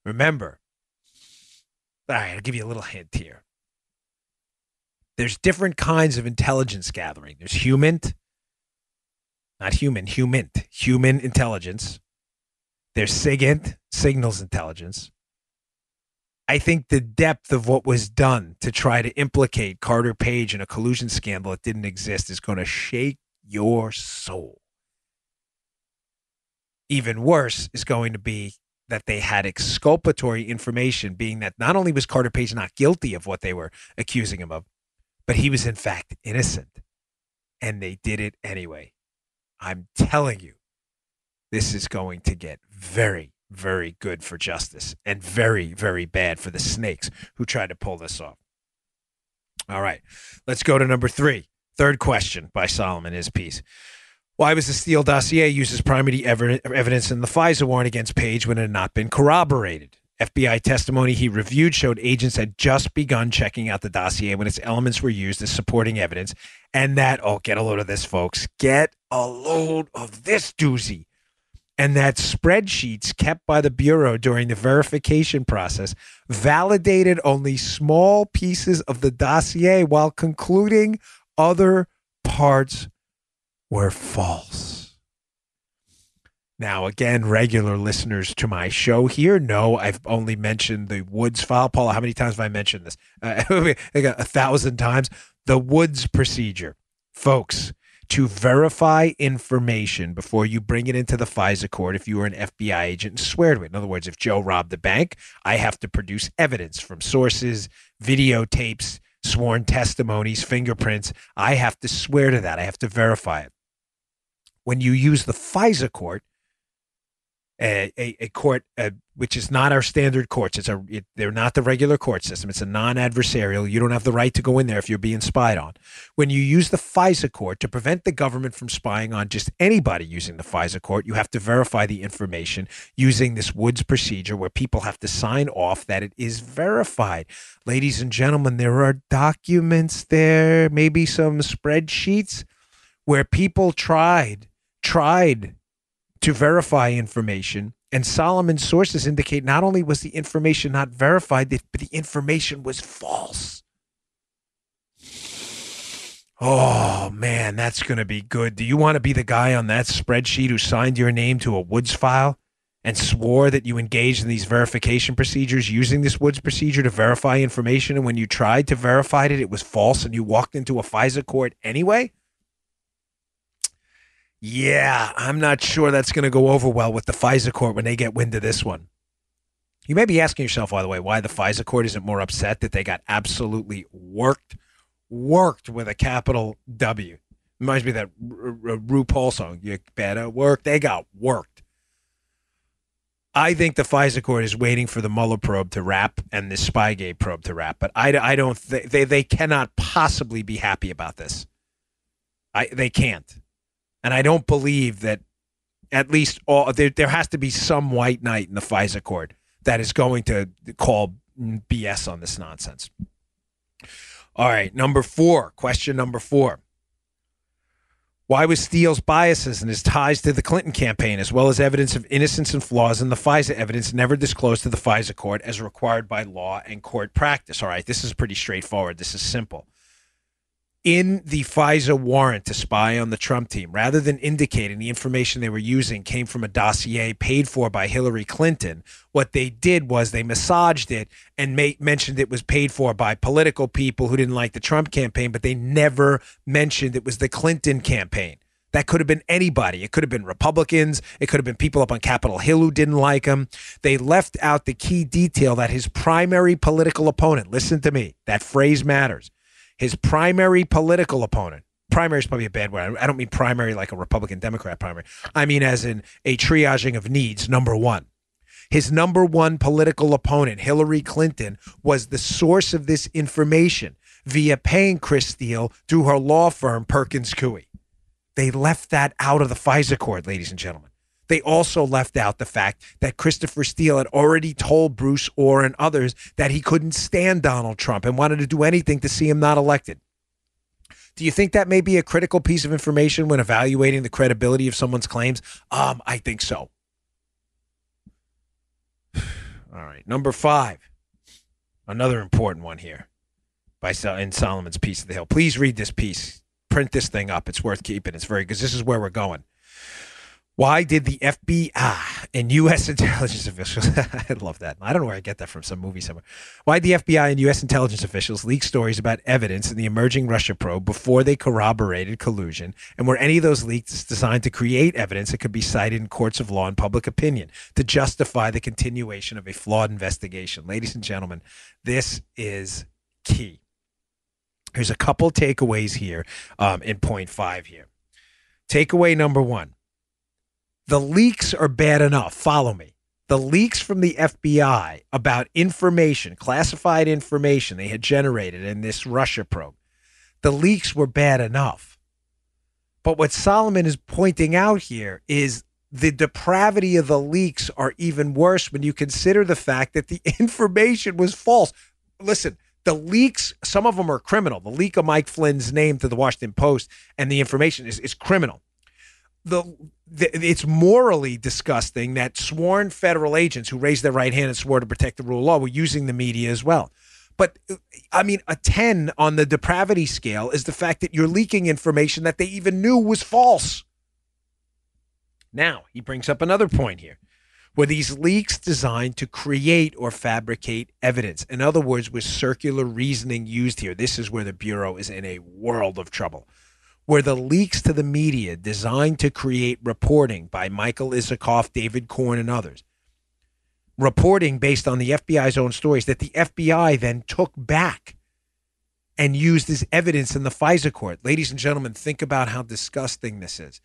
Remember, all right, I'll give you a little hint here. There's different kinds of intelligence gathering. There's human, not human, human, human intelligence. There's SIGINT, signals intelligence. I think the depth of what was done to try to implicate Carter Page in a collusion scandal that didn't exist is going to shake your soul. Even worse is going to be that they had exculpatory information, being that not only was Carter Page not guilty of what they were accusing him of, but he was in fact innocent. And they did it anyway. I'm telling you, this is going to get very, very good for justice and very, very bad for the snakes who tried to pull this off. All right, let's go to number three. Third question by Solomon, his piece. Why was the Steele dossier used as primary evidence in the FISA warrant against Page when it had not been corroborated? FBI testimony he reviewed showed agents had just begun checking out the dossier when its elements were used as supporting evidence, and that, oh, get a load of this, folks. Get a load of this doozy and that spreadsheets kept by the Bureau during the verification process validated only small pieces of the dossier while concluding other parts were false. Now, again, regular listeners to my show here know I've only mentioned the Woods file. Paula, how many times have I mentioned this? Uh, a thousand times. The Woods procedure. Folks, to verify information before you bring it into the FISA court if you are an FBI agent and swear to it. In other words, if Joe robbed the bank, I have to produce evidence from sources, videotapes, sworn testimonies, fingerprints. I have to swear to that. I have to verify it. When you use the FISA court, a, a, a court uh, which is not our standard courts. It's a it, they're not the regular court system. It's a non-adversarial. You don't have the right to go in there if you're being spied on. When you use the FISA court to prevent the government from spying on just anybody using the FISA court, you have to verify the information using this Woods procedure where people have to sign off that it is verified. Ladies and gentlemen, there are documents there, maybe some spreadsheets where people tried tried to verify information. And Solomon's sources indicate not only was the information not verified, but the information was false. Oh man, that's going to be good. Do you want to be the guy on that spreadsheet who signed your name to a Woods file and swore that you engaged in these verification procedures using this Woods procedure to verify information? And when you tried to verify it, it was false and you walked into a FISA court anyway? Yeah, I'm not sure that's going to go over well with the FISA court when they get wind of this one. You may be asking yourself, by the way, why the FISA court isn't more upset that they got absolutely worked, worked with a capital W. Reminds me of that R- R- RuPaul song, You Better Work. They got worked. I think the FISA court is waiting for the Mueller probe to wrap and the Spygate probe to wrap, but I, I don't th- they they cannot possibly be happy about this. I they can't, and I don't believe that at least all there there has to be some white knight in the FISA court that is going to call BS on this nonsense. All right, number four, question number four. Why was Steele's biases and his ties to the Clinton campaign, as well as evidence of innocence and flaws in the FISA evidence, never disclosed to the FISA court as required by law and court practice? All right, this is pretty straightforward. This is simple in the FISA warrant to spy on the Trump team, rather than indicating the information they were using came from a dossier paid for by Hillary Clinton, what they did was they massaged it and mentioned it was paid for by political people who didn't like the Trump campaign, but they never mentioned it was the Clinton campaign. That could have been anybody. It could have been Republicans. It could have been people up on Capitol Hill who didn't like him. They left out the key detail that his primary political opponent, listen to me, that phrase matters his primary political opponent. Primary is probably a bad word. I don't mean primary like a Republican Democrat primary. I mean as in a triaging of needs, number one. His number one political opponent, Hillary Clinton, was the source of this information via paying Chris Steele through her law firm, Perkins Coie. They left that out of the FISA court, ladies and gentlemen. They also left out the fact that Christopher Steele had already told Bruce Ohr and others that he couldn't stand Donald Trump and wanted to do anything to see him not elected. Do you think that may be a critical piece of information when evaluating the credibility of someone's claims? Um, I think so. All right, number five, another important one here by in Solomon's piece of the Hill. Please read this piece. Print this thing up. It's worth keeping. It's very because this is where we're going. Why did the FBI and U.S. intelligence officials, I love that. I don't know where I get that from, some movie somewhere. Why did the FBI and U.S. intelligence officials leak stories about evidence in the emerging Russia probe before they corroborated collusion? And were any of those leaks designed to create evidence that could be cited in courts of law and public opinion to justify the continuation of a flawed investigation? Ladies and gentlemen, this is key. There's a couple takeaways here um, in point five here. Takeaway number one the leaks are bad enough. Follow me. The leaks from the FBI about information, classified information they had generated in this Russia probe, the leaks were bad enough. But what Solomon is pointing out here is the depravity of the leaks are even worse when you consider the fact that the information was false. Listen, the leaks, some of them are criminal. The leak of Mike Flynn's name to the Washington Post and the information is, is criminal the, the, it's morally disgusting that sworn federal agents who raised their right hand and swore to protect the rule of law were using the media as well. But I mean, a 10 on the depravity scale is the fact that you're leaking information that they even knew was false. Now, he brings up another point here. Were these leaks designed to create or fabricate evidence? In other words, was circular reasoning used here? This is where the Bureau is in a world of trouble were the leaks to the media designed to create reporting by Michael Isikoff, David Corn, and others. Reporting based on the FBI's own stories that the FBI then took back and used as evidence in the FISA court. Ladies and gentlemen, think about how disgusting this is.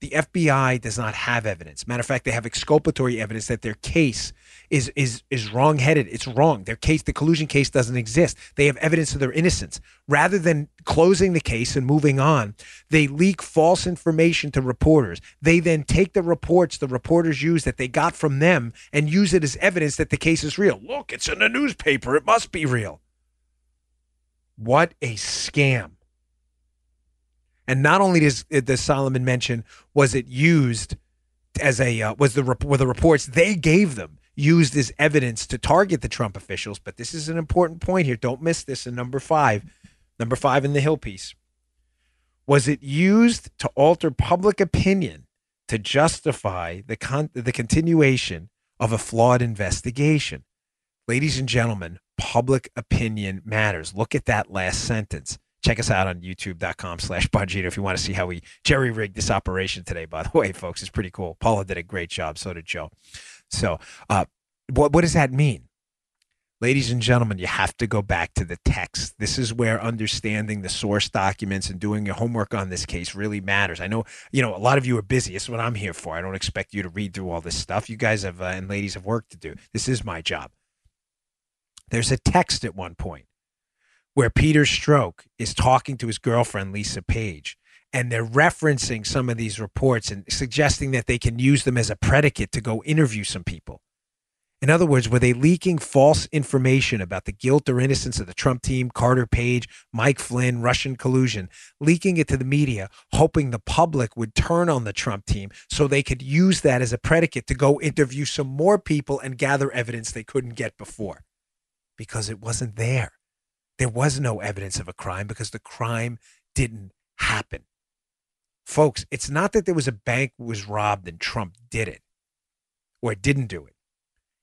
The FBI does not have evidence. Matter of fact, they have exculpatory evidence that their case is is is wrong-headed. It's wrong. Their case, the collusion case, doesn't exist. They have evidence of their innocence. Rather than closing the case and moving on, they leak false information to reporters. They then take the reports the reporters use that they got from them and use it as evidence that the case is real. Look, it's in the newspaper. It must be real. What a scam. And not only does, does Solomon mention was it used as a uh, was the were the reports they gave them used as evidence to target the Trump officials, but this is an important point here. Don't miss this in number 5. Number 5 in the Hill piece. Was it used to alter public opinion to justify the con- the continuation of a flawed investigation? Ladies and gentlemen, public opinion matters. Look at that last sentence. Check us out on youtube.com slash Bongino if you want to see how we jerry rigged this operation today, by the way, folks. It's pretty cool. Paula did a great job. So did Joe. So, uh, what, what does that mean? Ladies and gentlemen, you have to go back to the text. This is where understanding the source documents and doing your homework on this case really matters. I know, you know, a lot of you are busy. It's what I'm here for. I don't expect you to read through all this stuff. You guys have, uh, and ladies have work to do. This is my job. There's a text at one point where Peter Strzok is talking to his girlfriend, Lisa Page, and they're referencing some of these reports and suggesting that they can use them as a predicate to go interview some people. In other words, were they leaking false information about the guilt or innocence of the Trump team, Carter Page, Mike Flynn, Russian collusion, leaking it to the media, hoping the public would turn on the Trump team so they could use that as a predicate to go interview some more people and gather evidence they couldn't get before? Because it wasn't there. There was no evidence of a crime because the crime didn't happen. Folks, it's not that there was a bank was robbed and Trump did it or didn't do it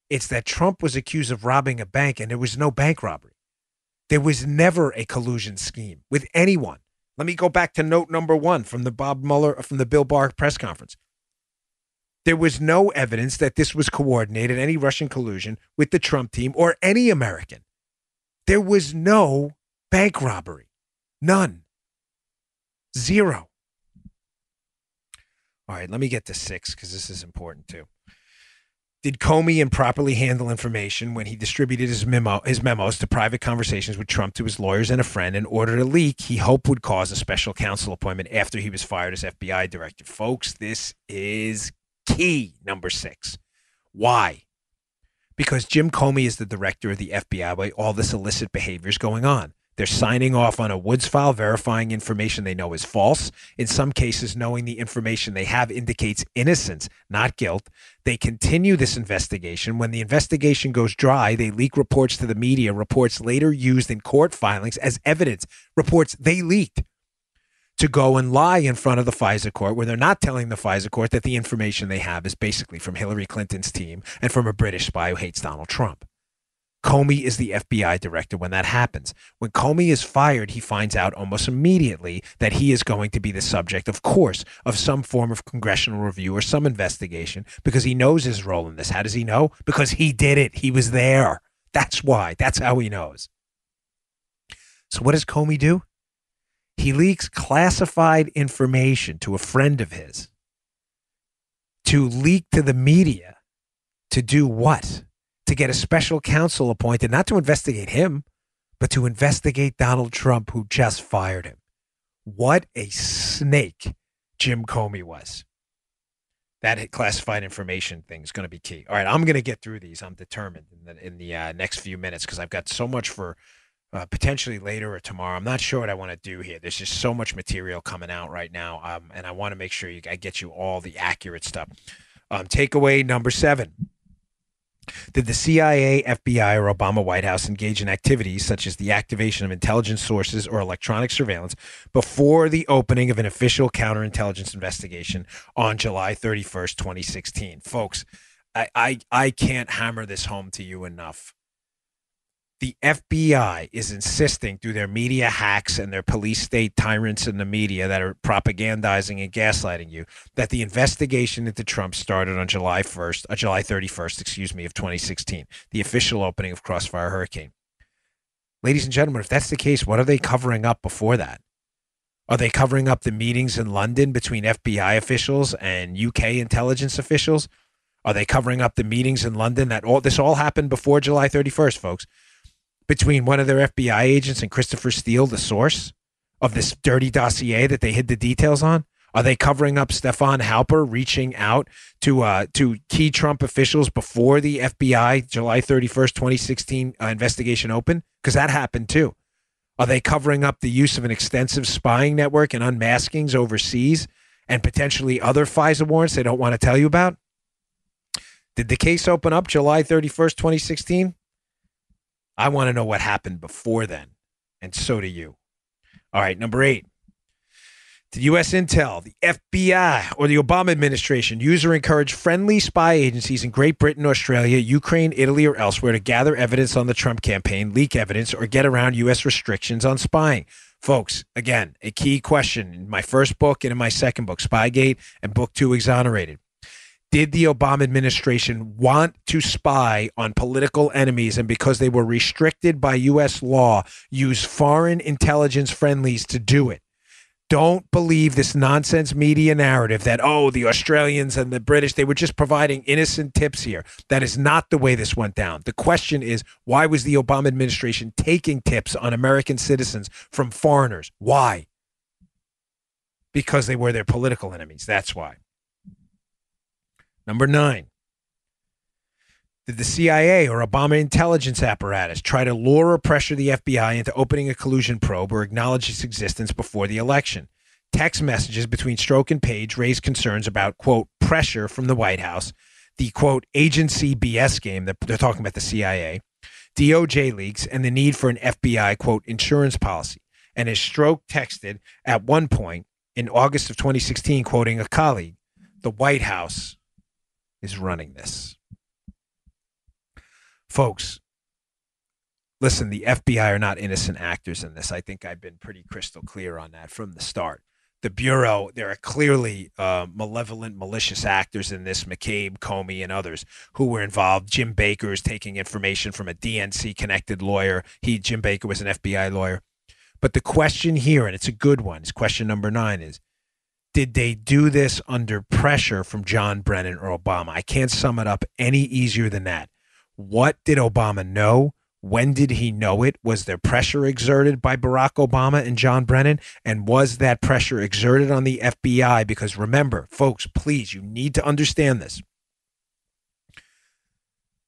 it's that Trump was accused of robbing a bank and there was no bank robbery. There was never a collusion scheme with anyone. Let me go back to note number one from the Bob Mueller, from the Bill Barr press conference. There was no evidence that this was coordinated, any Russian collusion with the Trump team or any American. There was no bank robbery. None. Zero. All right, let me get to six because this is important too. Did Comey improperly handle information when he distributed his memo his memos to private conversations with Trump to his lawyers and a friend in order to leak he hoped would cause a special counsel appointment after he was fired as FBI director? Folks, this is key number 6. Why? Because Jim Comey is the director of the FBI while all this illicit behavior is going on. They're signing off on a Woods file verifying information they know is false. In some cases, knowing the information they have indicates innocence, not guilt. They continue this investigation. When the investigation goes dry, they leak reports to the media, reports later used in court filings as evidence, reports they leaked to go and lie in front of the FISA court where they're not telling the FISA court that the information they have is basically from Hillary Clinton's team and from a British spy who hates Donald Trump. Comey is the FBI director when that happens. When Comey is fired, he finds out almost immediately that he is going to be the subject, of course, of some form of congressional review or some investigation because he knows his role in this. How does he know? Because he did it. He was there. That's why. That's how he knows. So, what does Comey do? He leaks classified information to a friend of his to leak to the media to do what? To get a special counsel appointed, not to investigate him, but to investigate Donald Trump, who just fired him. What a snake Jim Comey was. That classified information thing is going to be key. All right, I'm going to get through these. I'm determined in the, in the uh, next few minutes because I've got so much for uh, potentially later or tomorrow. I'm not sure what I want to do here. There's just so much material coming out right now, um, and I want to make sure you, I get you all the accurate stuff. Um, takeaway number seven did the CIA, FBI, or Obama White House engage in activities such as the activation of intelligence sources or electronic surveillance before the opening of an official counterintelligence investigation on July 31st, 2016? Folks, I, I, I can't hammer this home to you enough the FBI is insisting through their media hacks and their police state tyrants in the media that are propagandizing and gaslighting you that the investigation into Trump started on July 1st, uh, July 31st, excuse me, of 2016, the official opening of Crossfire Hurricane. Ladies and gentlemen, if that's the case, what are they covering up before that? Are they covering up the meetings in London between FBI officials and UK intelligence officials? Are they covering up the meetings in London that all this all happened before July 31st, folks? Between one of their FBI agents and Christopher Steele, the source of this dirty dossier that they hid the details on? Are they covering up Stefan Halper reaching out to uh, to key Trump officials before the FBI July 31st, 2016 uh, investigation opened? Because that happened too. Are they covering up the use of an extensive spying network and unmaskings overseas and potentially other FISA warrants they don't want to tell you about? Did the case open up July 31st, 2016? I want to know what happened before then. And so do you. All right, number eight. The U.S. Intel, the FBI, or the Obama administration use or encourage friendly spy agencies in Great Britain, Australia, Ukraine, Italy, or elsewhere to gather evidence on the Trump campaign, leak evidence, or get around U.S. restrictions on spying. Folks, again, a key question in my first book and in my second book, Spygate, and book two, Exonerated. Did the Obama administration want to spy on political enemies and because they were restricted by US law use foreign intelligence friendlies to do it? Don't believe this nonsense media narrative that, oh, the Australians and the British, they were just providing innocent tips here. That is not the way this went down. The question is, why was the Obama administration taking tips on American citizens from foreigners? Why? Because they were their political enemies. That's why. Number nine. Did the CIA or Obama intelligence apparatus try to lure or pressure the FBI into opening a collusion probe or acknowledge its existence before the election? Text messages between Strzok and Page raised concerns about, quote, pressure from the White House, the, quote, agency BS game that they're talking about the CIA, DOJ leaks, and the need for an FBI, quote, insurance policy. And as Strzok texted at one point in August of 2016, quoting a colleague, the White House is running this. Folks, listen, the FBI are not innocent actors in this. I think I've been pretty crystal clear on that from the start. The Bureau, there are clearly uh, malevolent, malicious actors in this McCabe, Comey, and others who were involved. Jim Baker is taking information from a DNC connected lawyer. He, Jim Baker, was an FBI lawyer. But the question here, and it's a good one, is question number nine is did they do this under pressure from John Brennan or Obama? I can't sum it up any easier than that. What did Obama know? When did he know it? Was there pressure exerted by Barack Obama and John Brennan? And was that pressure exerted on the FBI? Because remember, folks, please, you need to understand this.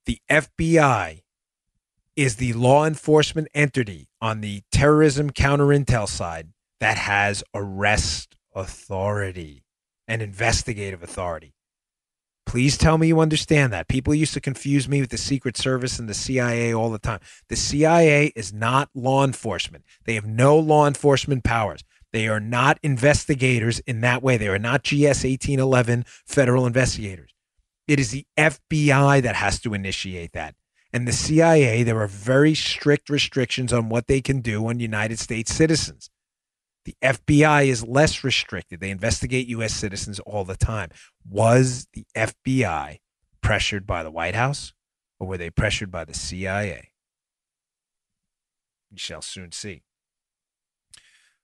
The FBI is the law enforcement entity on the terrorism counter intel side that has arrest authority and investigative authority. Please tell me you understand that. People used to confuse me with the Secret Service and the CIA all the time. The CIA is not law enforcement, they have no law enforcement powers. They are not investigators in that way. They are not GS 1811 federal investigators. It is the FBI that has to initiate that. And the CIA, there are very strict restrictions on what they can do on United States citizens. The FBI is less restricted. They investigate U.S. citizens all the time. Was the FBI pressured by the White House or were they pressured by the CIA? We shall soon see.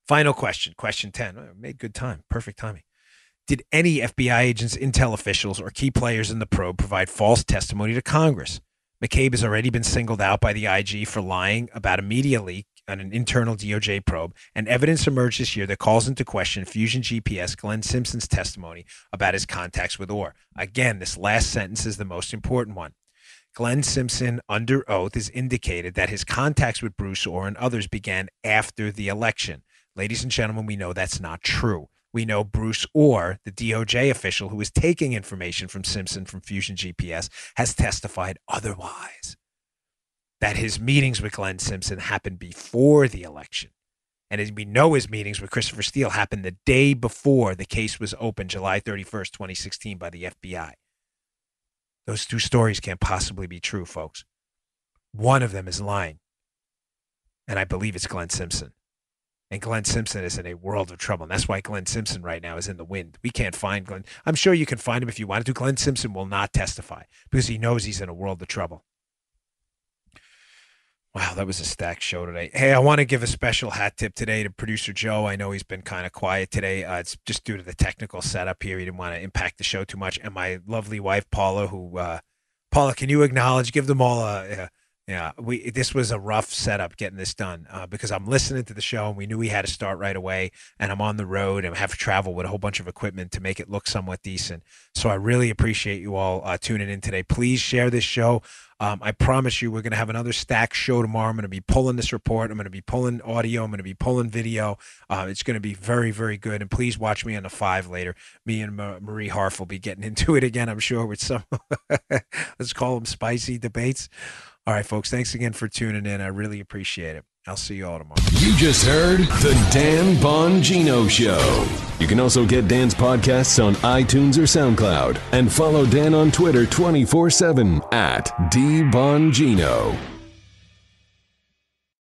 Final question, question 10. Oh, made good time, perfect timing. Did any FBI agents, intel officials, or key players in the probe provide false testimony to Congress? McCabe has already been singled out by the IG for lying about a media leak on an internal DOJ probe, and evidence emerged this year that calls into question Fusion GPS Glenn Simpson's testimony about his contacts with Ohr. Again, this last sentence is the most important one. Glenn Simpson, under oath, has indicated that his contacts with Bruce Ohr and others began after the election. Ladies and gentlemen, we know that's not true. We know Bruce Ohr, the DOJ official who was taking information from Simpson from Fusion GPS, has testified otherwise that his meetings with Glenn Simpson happened before the election. And as we know, his meetings with Christopher Steele happened the day before the case was opened, July 31st, 2016, by the FBI. Those two stories can't possibly be true, folks. One of them is lying. And I believe it's Glenn Simpson. And Glenn Simpson is in a world of trouble. And that's why Glenn Simpson right now is in the wind. We can't find Glenn. I'm sure you can find him if you wanted to. Glenn Simpson will not testify because he knows he's in a world of trouble. Wow, that was a stacked show today. Hey, I want to give a special hat tip today to producer Joe. I know he's been kind of quiet today. Uh, it's just due to the technical setup here. He didn't want to impact the show too much. And my lovely wife Paula, who uh, Paula, can you acknowledge? Give them all a. yeah, we this was a rough setup getting this done uh, because I'm listening to the show and we knew we had to start right away. And I'm on the road and have to travel with a whole bunch of equipment to make it look somewhat decent. So I really appreciate you all uh, tuning in today. Please share this show. Um, I promise you, we're going to have another stack show tomorrow. I'm going to be pulling this report. I'm going to be pulling audio. I'm going to be pulling video. Uh, it's going to be very, very good. And please watch me on the five later. Me and Marie Harf will be getting into it again, I'm sure, with some, let's call them spicy debates. All right, folks, thanks again for tuning in. I really appreciate it. I'll see you all tomorrow. You just heard The Dan Bongino Show. You can also get Dan's podcasts on iTunes or SoundCloud and follow Dan on Twitter 24 7 at DBongino.